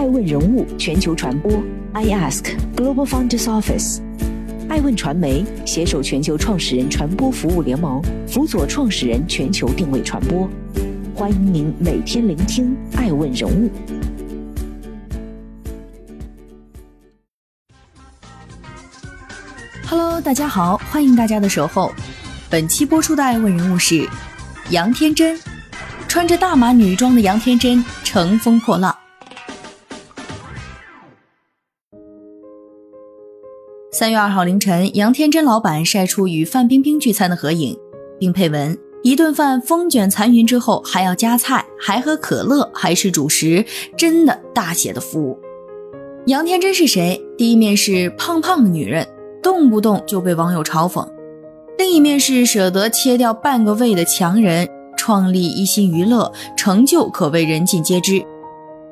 爱问人物全球传播，I Ask Global Founders Office，爱问传媒携手全球创始人传播服务联盟，辅佐创始人全球定位传播。欢迎您每天聆听爱问人物。Hello，大家好，欢迎大家的守候。本期播出的爱问人物是杨天真，穿着大码女装的杨天真乘风破浪。三月二号凌晨，杨天真老板晒出与范冰冰聚餐的合影，并配文：“一顿饭风卷残云之后还要加菜，还喝可乐，还是主食，真的大写的服务。”杨天真是谁？第一面是胖胖的女人，动不动就被网友嘲讽；另一面是舍得切掉半个胃的强人，创立一心娱乐，成就可谓人尽皆知，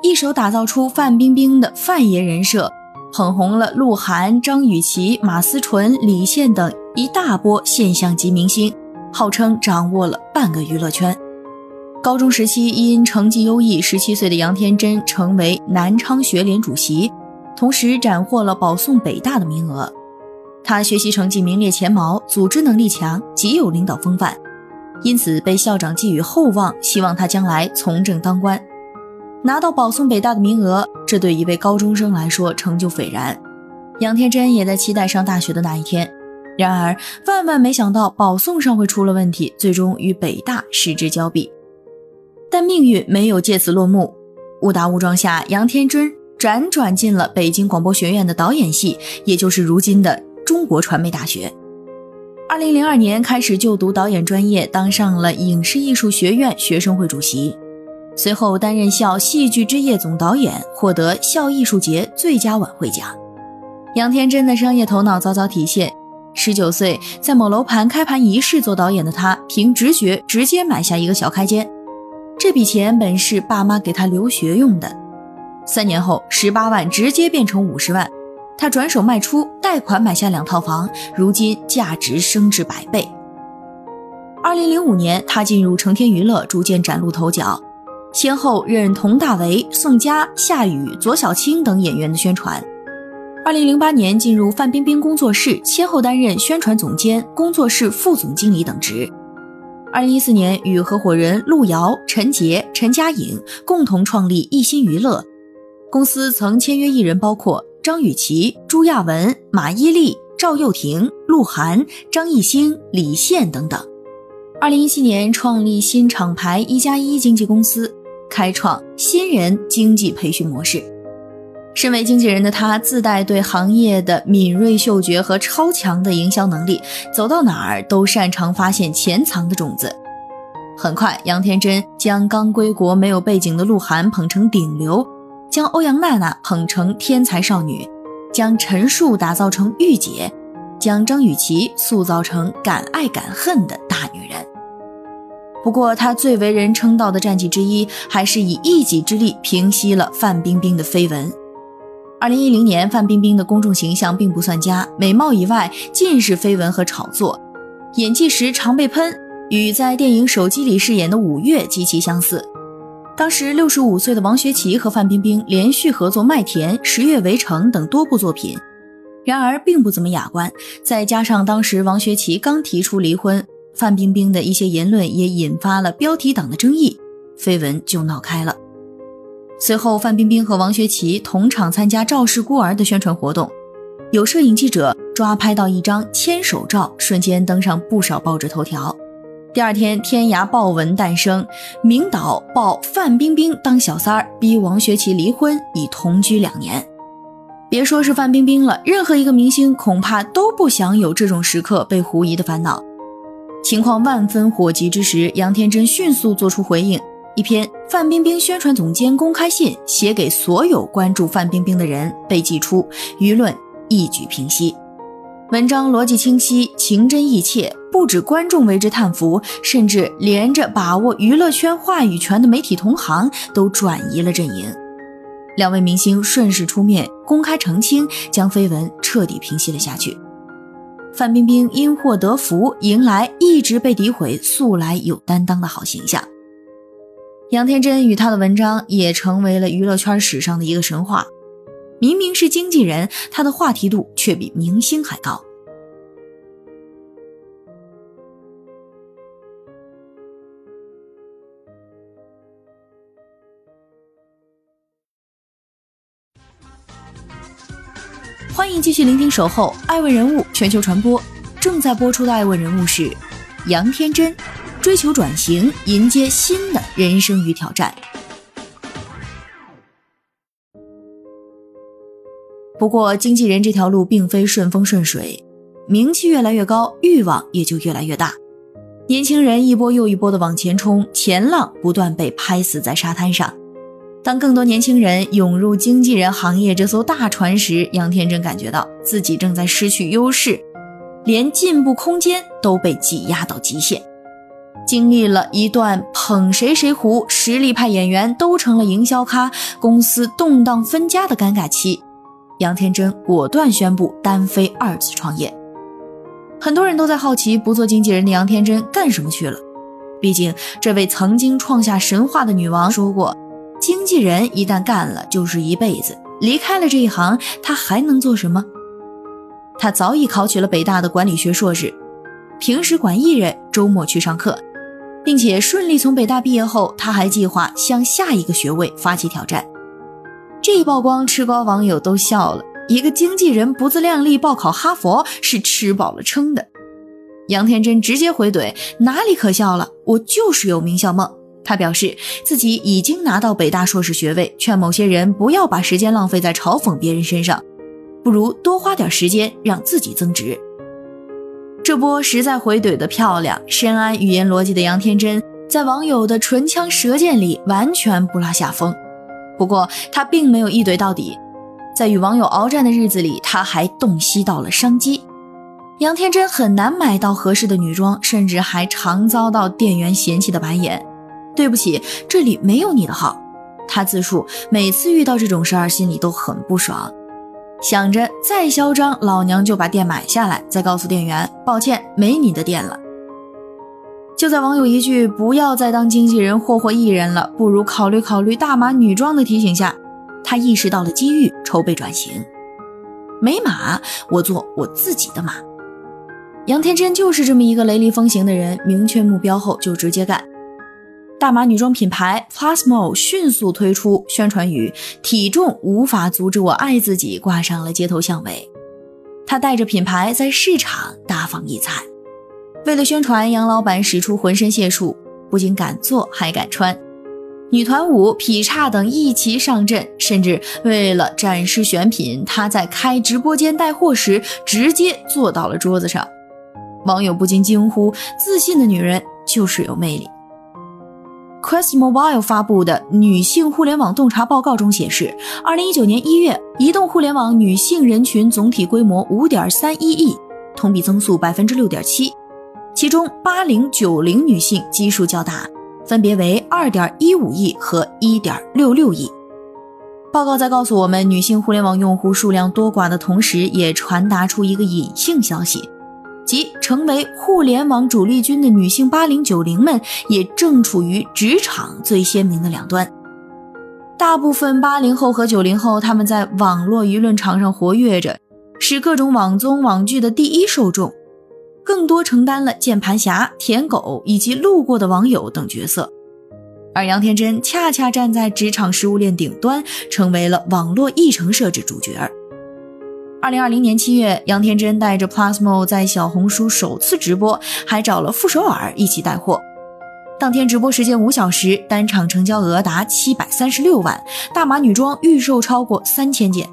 一手打造出范冰冰的范爷人设。捧红了鹿晗、张雨绮、马思纯、李现等一大波现象级明星，号称掌握了半个娱乐圈。高中时期因成绩优异，十七岁的杨天真成为南昌学联主席，同时斩获了保送北大的名额。他学习成绩名列前茅，组织能力强，极有领导风范，因此被校长寄予厚望，希望他将来从政当官。拿到保送北大的名额，这对一位高中生来说成就斐然。杨天真也在期待上大学的那一天。然而，万万没想到保送上会出了问题，最终与北大失之交臂。但命运没有借此落幕，误打误撞下，杨天真辗转进了北京广播学院的导演系，也就是如今的中国传媒大学。二零零二年开始就读导演专业，当上了影视艺术学院学生会主席。随后担任校戏剧之夜总导演，获得校艺术节最佳晚会奖。杨天真的商业头脑早早体现。十九岁在某楼盘开盘仪式做导演的他，凭直觉直接买下一个小开间。这笔钱本是爸妈给他留学用的。三年后，十八万直接变成五十万，他转手卖出，贷款买下两套房，如今价值升至百倍。二零零五年，他进入成天娱乐，逐渐崭露头角。先后任佟大为、宋佳、夏雨、左小青等演员的宣传。二零零八年进入范冰冰工作室，先后担任宣传总监、工作室副总经理等职。二零一四年与合伙人陆遥、陈杰、陈嘉颖共同创立艺心娱乐，公司曾签约艺人包括张雨绮、朱亚文、马伊琍、赵又廷、鹿晗、张艺兴、李现等等。二零一七年创立新厂牌一加一经纪公司。开创新人经济培训模式。身为经纪人的他，自带对行业的敏锐嗅觉和超强的营销能力，走到哪儿都擅长发现潜藏的种子。很快，杨天真将刚归国没有背景的鹿晗捧成顶流，将欧阳娜娜捧成天才少女，将陈数打造成御姐，将张雨绮塑造成敢爱敢恨的大。不过，他最为人称道的战绩之一，还是以一己之力平息了范冰冰的绯闻。二零一零年，范冰冰的公众形象并不算佳，美貌以外尽是绯闻和炒作，演技时常被喷，与在电影《手机》里饰演的五月极其相似。当时六十五岁的王学圻和范冰冰连续合作《麦田》《十月围城》等多部作品，然而并不怎么雅观。再加上当时王学圻刚提出离婚。范冰冰的一些言论也引发了标题党的争议，绯闻就闹开了。随后，范冰冰和王学圻同场参加《赵氏孤儿》的宣传活动，有摄影记者抓拍到一张牵手照，瞬间登上不少报纸头条。第二天，天涯报文诞生，明导曝范冰冰当小三儿，逼王学圻离婚，已同居两年。别说是范冰冰了，任何一个明星恐怕都不想有这种时刻被狐疑的烦恼。情况万分火急之时，杨天真迅速做出回应。一篇范冰冰宣传总监公开信写给所有关注范冰冰的人被寄出，舆论一举平息。文章逻辑清晰，情真意切，不止观众为之叹服，甚至连着把握娱乐圈话语权的媒体同行都转移了阵营。两位明星顺势出面公开澄清，将绯闻彻底平息了下去。范冰冰因祸得福，迎来一直被诋毁、素来有担当的好形象。杨天真与他的文章也成为了娱乐圈史上的一个神话。明明是经纪人，他的话题度却比明星还高。欢迎继续聆听《守候爱问人物全球传播》，正在播出的爱问人物是杨天真，追求转型，迎接新的人生与挑战。不过，经纪人这条路并非顺风顺水，名气越来越高，欲望也就越来越大。年轻人一波又一波的往前冲，前浪不断被拍死在沙滩上。当更多年轻人涌入经纪人行业这艘大船时，杨天真感觉到自己正在失去优势，连进步空间都被挤压到极限。经历了一段捧谁谁糊，实力派演员都成了营销咖，公司动荡分家的尴尬期，杨天真果断宣布单飞二次创业。很多人都在好奇，不做经纪人的杨天真干什么去了？毕竟，这位曾经创下神话的女王说过。经纪人一旦干了就是一辈子，离开了这一行，他还能做什么？他早已考取了北大的管理学硕士，平时管艺人，周末去上课，并且顺利从北大毕业后，他还计划向下一个学位发起挑战。这一曝光，吃瓜网友都笑了：一个经纪人不自量力报考哈佛，是吃饱了撑的。杨天真直接回怼：哪里可笑了？我就是有名校梦。他表示自己已经拿到北大硕士学位，劝某些人不要把时间浪费在嘲讽别人身上，不如多花点时间让自己增值。这波实在回怼的漂亮，深谙语言逻辑的杨天真，在网友的唇枪舌剑里完全不落下风。不过他并没有一怼到底，在与网友鏖战的日子里，他还洞悉到了商机。杨天真很难买到合适的女装，甚至还常遭到店员嫌弃的白眼。对不起，这里没有你的号。他自述每次遇到这种事儿，心里都很不爽，想着再嚣张，老娘就把店买下来，再告诉店员抱歉，没你的店了。就在网友一句“不要再当经纪人霍霍艺人了，不如考虑考虑大码女装”的提醒下，他意识到了机遇，筹备转型。没码，我做我自己的码。杨天真就是这么一个雷厉风行的人，明确目标后就直接干。大码女装品牌 Plusmo 迅速推出宣传语：“体重无法阻止我爱自己”，挂上了街头巷尾。他带着品牌在市场大放异彩。为了宣传，杨老板使出浑身解数，不仅敢做还敢穿，女团舞、劈叉等一齐上阵。甚至为了展示选品，他在开直播间带货时直接坐到了桌子上。网友不禁惊呼：“自信的女人就是有魅力。” Quest Mobile 发布的女性互联网洞察报告中显示，二零一九年一月，移动互联网女性人群总体规模五点三一亿，同比增速百分之六点七，其中八零九零女性基数较大，分别为二点一五亿和一点六六亿。报告在告诉我们，女性互联网用户数量多寡的同时，也传达出一个隐性消息。即成为互联网主力军的女性八零九零们，也正处于职场最鲜明的两端。大部分八零后和九零后，他们在网络舆论场上活跃着，是各种网综网剧的第一受众，更多承担了键盘侠、舔狗以及路过的网友等角色。而杨天真恰恰站在职场食物链顶端，成为了网络议程设置主角儿。二零二零年七月，杨天真带着 Plusmo 在小红书首次直播，还找了傅首尔一起带货。当天直播时间五小时，单场成交额达七百三十六万，大码女装预售超过三千件。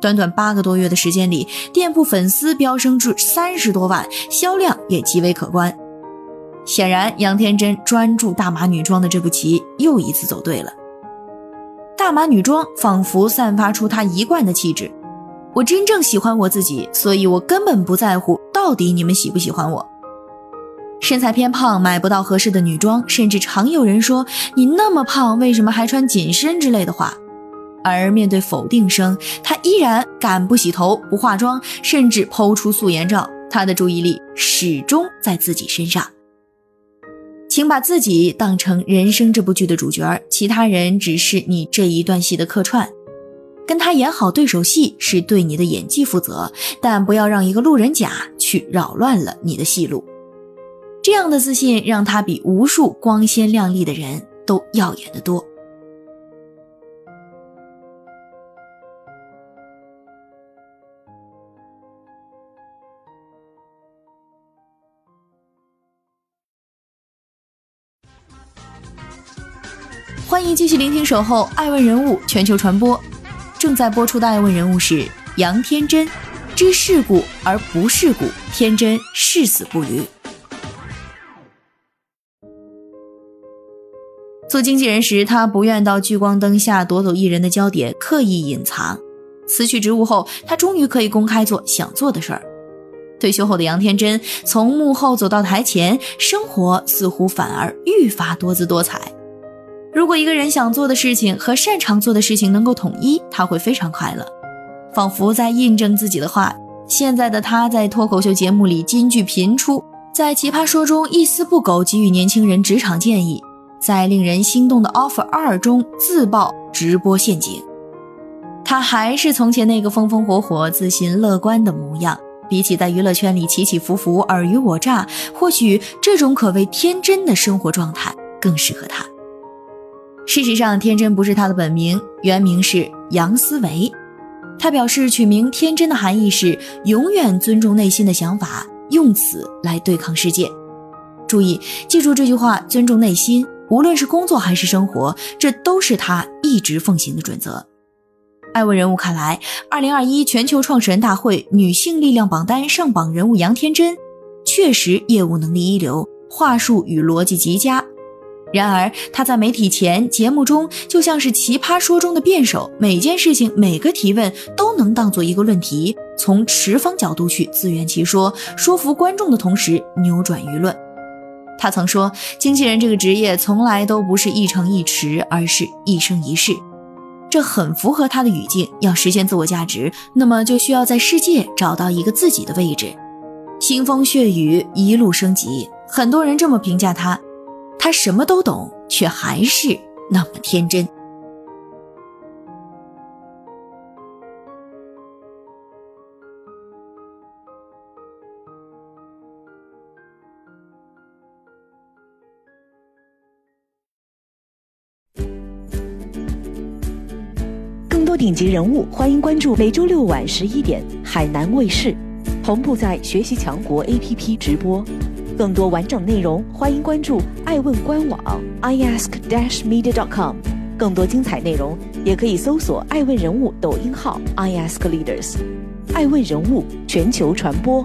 短短八个多月的时间里，店铺粉丝飙升至三十多万，销量也极为可观。显然，杨天真专注大码女装的这步棋又一次走对了。大码女装仿佛散发出她一贯的气质。我真正喜欢我自己，所以我根本不在乎到底你们喜不喜欢我。身材偏胖，买不到合适的女装，甚至常有人说你那么胖，为什么还穿紧身之类的话。而面对否定声，她依然敢不洗头、不化妆，甚至抛出素颜照。她的注意力始终在自己身上。请把自己当成人生这部剧的主角，其他人只是你这一段戏的客串。跟他演好对手戏是对你的演技负责，但不要让一个路人甲去扰乱了你的戏路。这样的自信让他比无数光鲜亮丽的人都耀眼得多。欢迎继续聆听《守候爱问人物》全球传播，正在播出的爱问人物是杨天真，知世故而不世故，天真誓死不渝。做经纪人时，他不愿到聚光灯下夺走艺人的焦点，刻意隐藏。辞去职务后，他终于可以公开做想做的事儿。退休后的杨天真从幕后走到台前，生活似乎反而愈发多姿多彩。如果一个人想做的事情和擅长做的事情能够统一，他会非常快乐，仿佛在印证自己的话。现在的他在脱口秀节目里金句频出，在《奇葩说》中一丝不苟给予年轻人职场建议，在令人心动的 offer 二中自曝直播陷阱。他还是从前那个风风火火、自信乐观的模样。比起在娱乐圈里起起伏伏、尔虞我诈，或许这种可谓天真的生活状态更适合他。事实上，天真不是他的本名，原名是杨思维。他表示，取名天真的含义是永远尊重内心的想法，用此来对抗世界。注意，记住这句话：尊重内心，无论是工作还是生活，这都是他一直奉行的准则。爱问人物看来，二零二一全球创始人大会女性力量榜单上榜人物杨天真，确实业务能力一流，话术与逻辑极佳。然而，他在媒体前、节目中就像是奇葩说中的辩手，每件事情、每个提问都能当做一个论题，从持方角度去自圆其说，说服观众的同时扭转舆论。他曾说：“经纪人这个职业从来都不是一城一池，而是一生一世。”这很符合他的语境。要实现自我价值，那么就需要在世界找到一个自己的位置。腥风血雨，一路升级。很多人这么评价他。他什么都懂，却还是那么天真。更多顶级人物，欢迎关注每周六晚十一点海南卫视，同步在学习强国 APP 直播。更多完整内容，欢迎关注爱问官网 iask-media.com。更多精彩内容，也可以搜索爱问人物抖音号 iaskleaders。爱问人物全球传播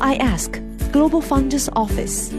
，iask Global Founders Office。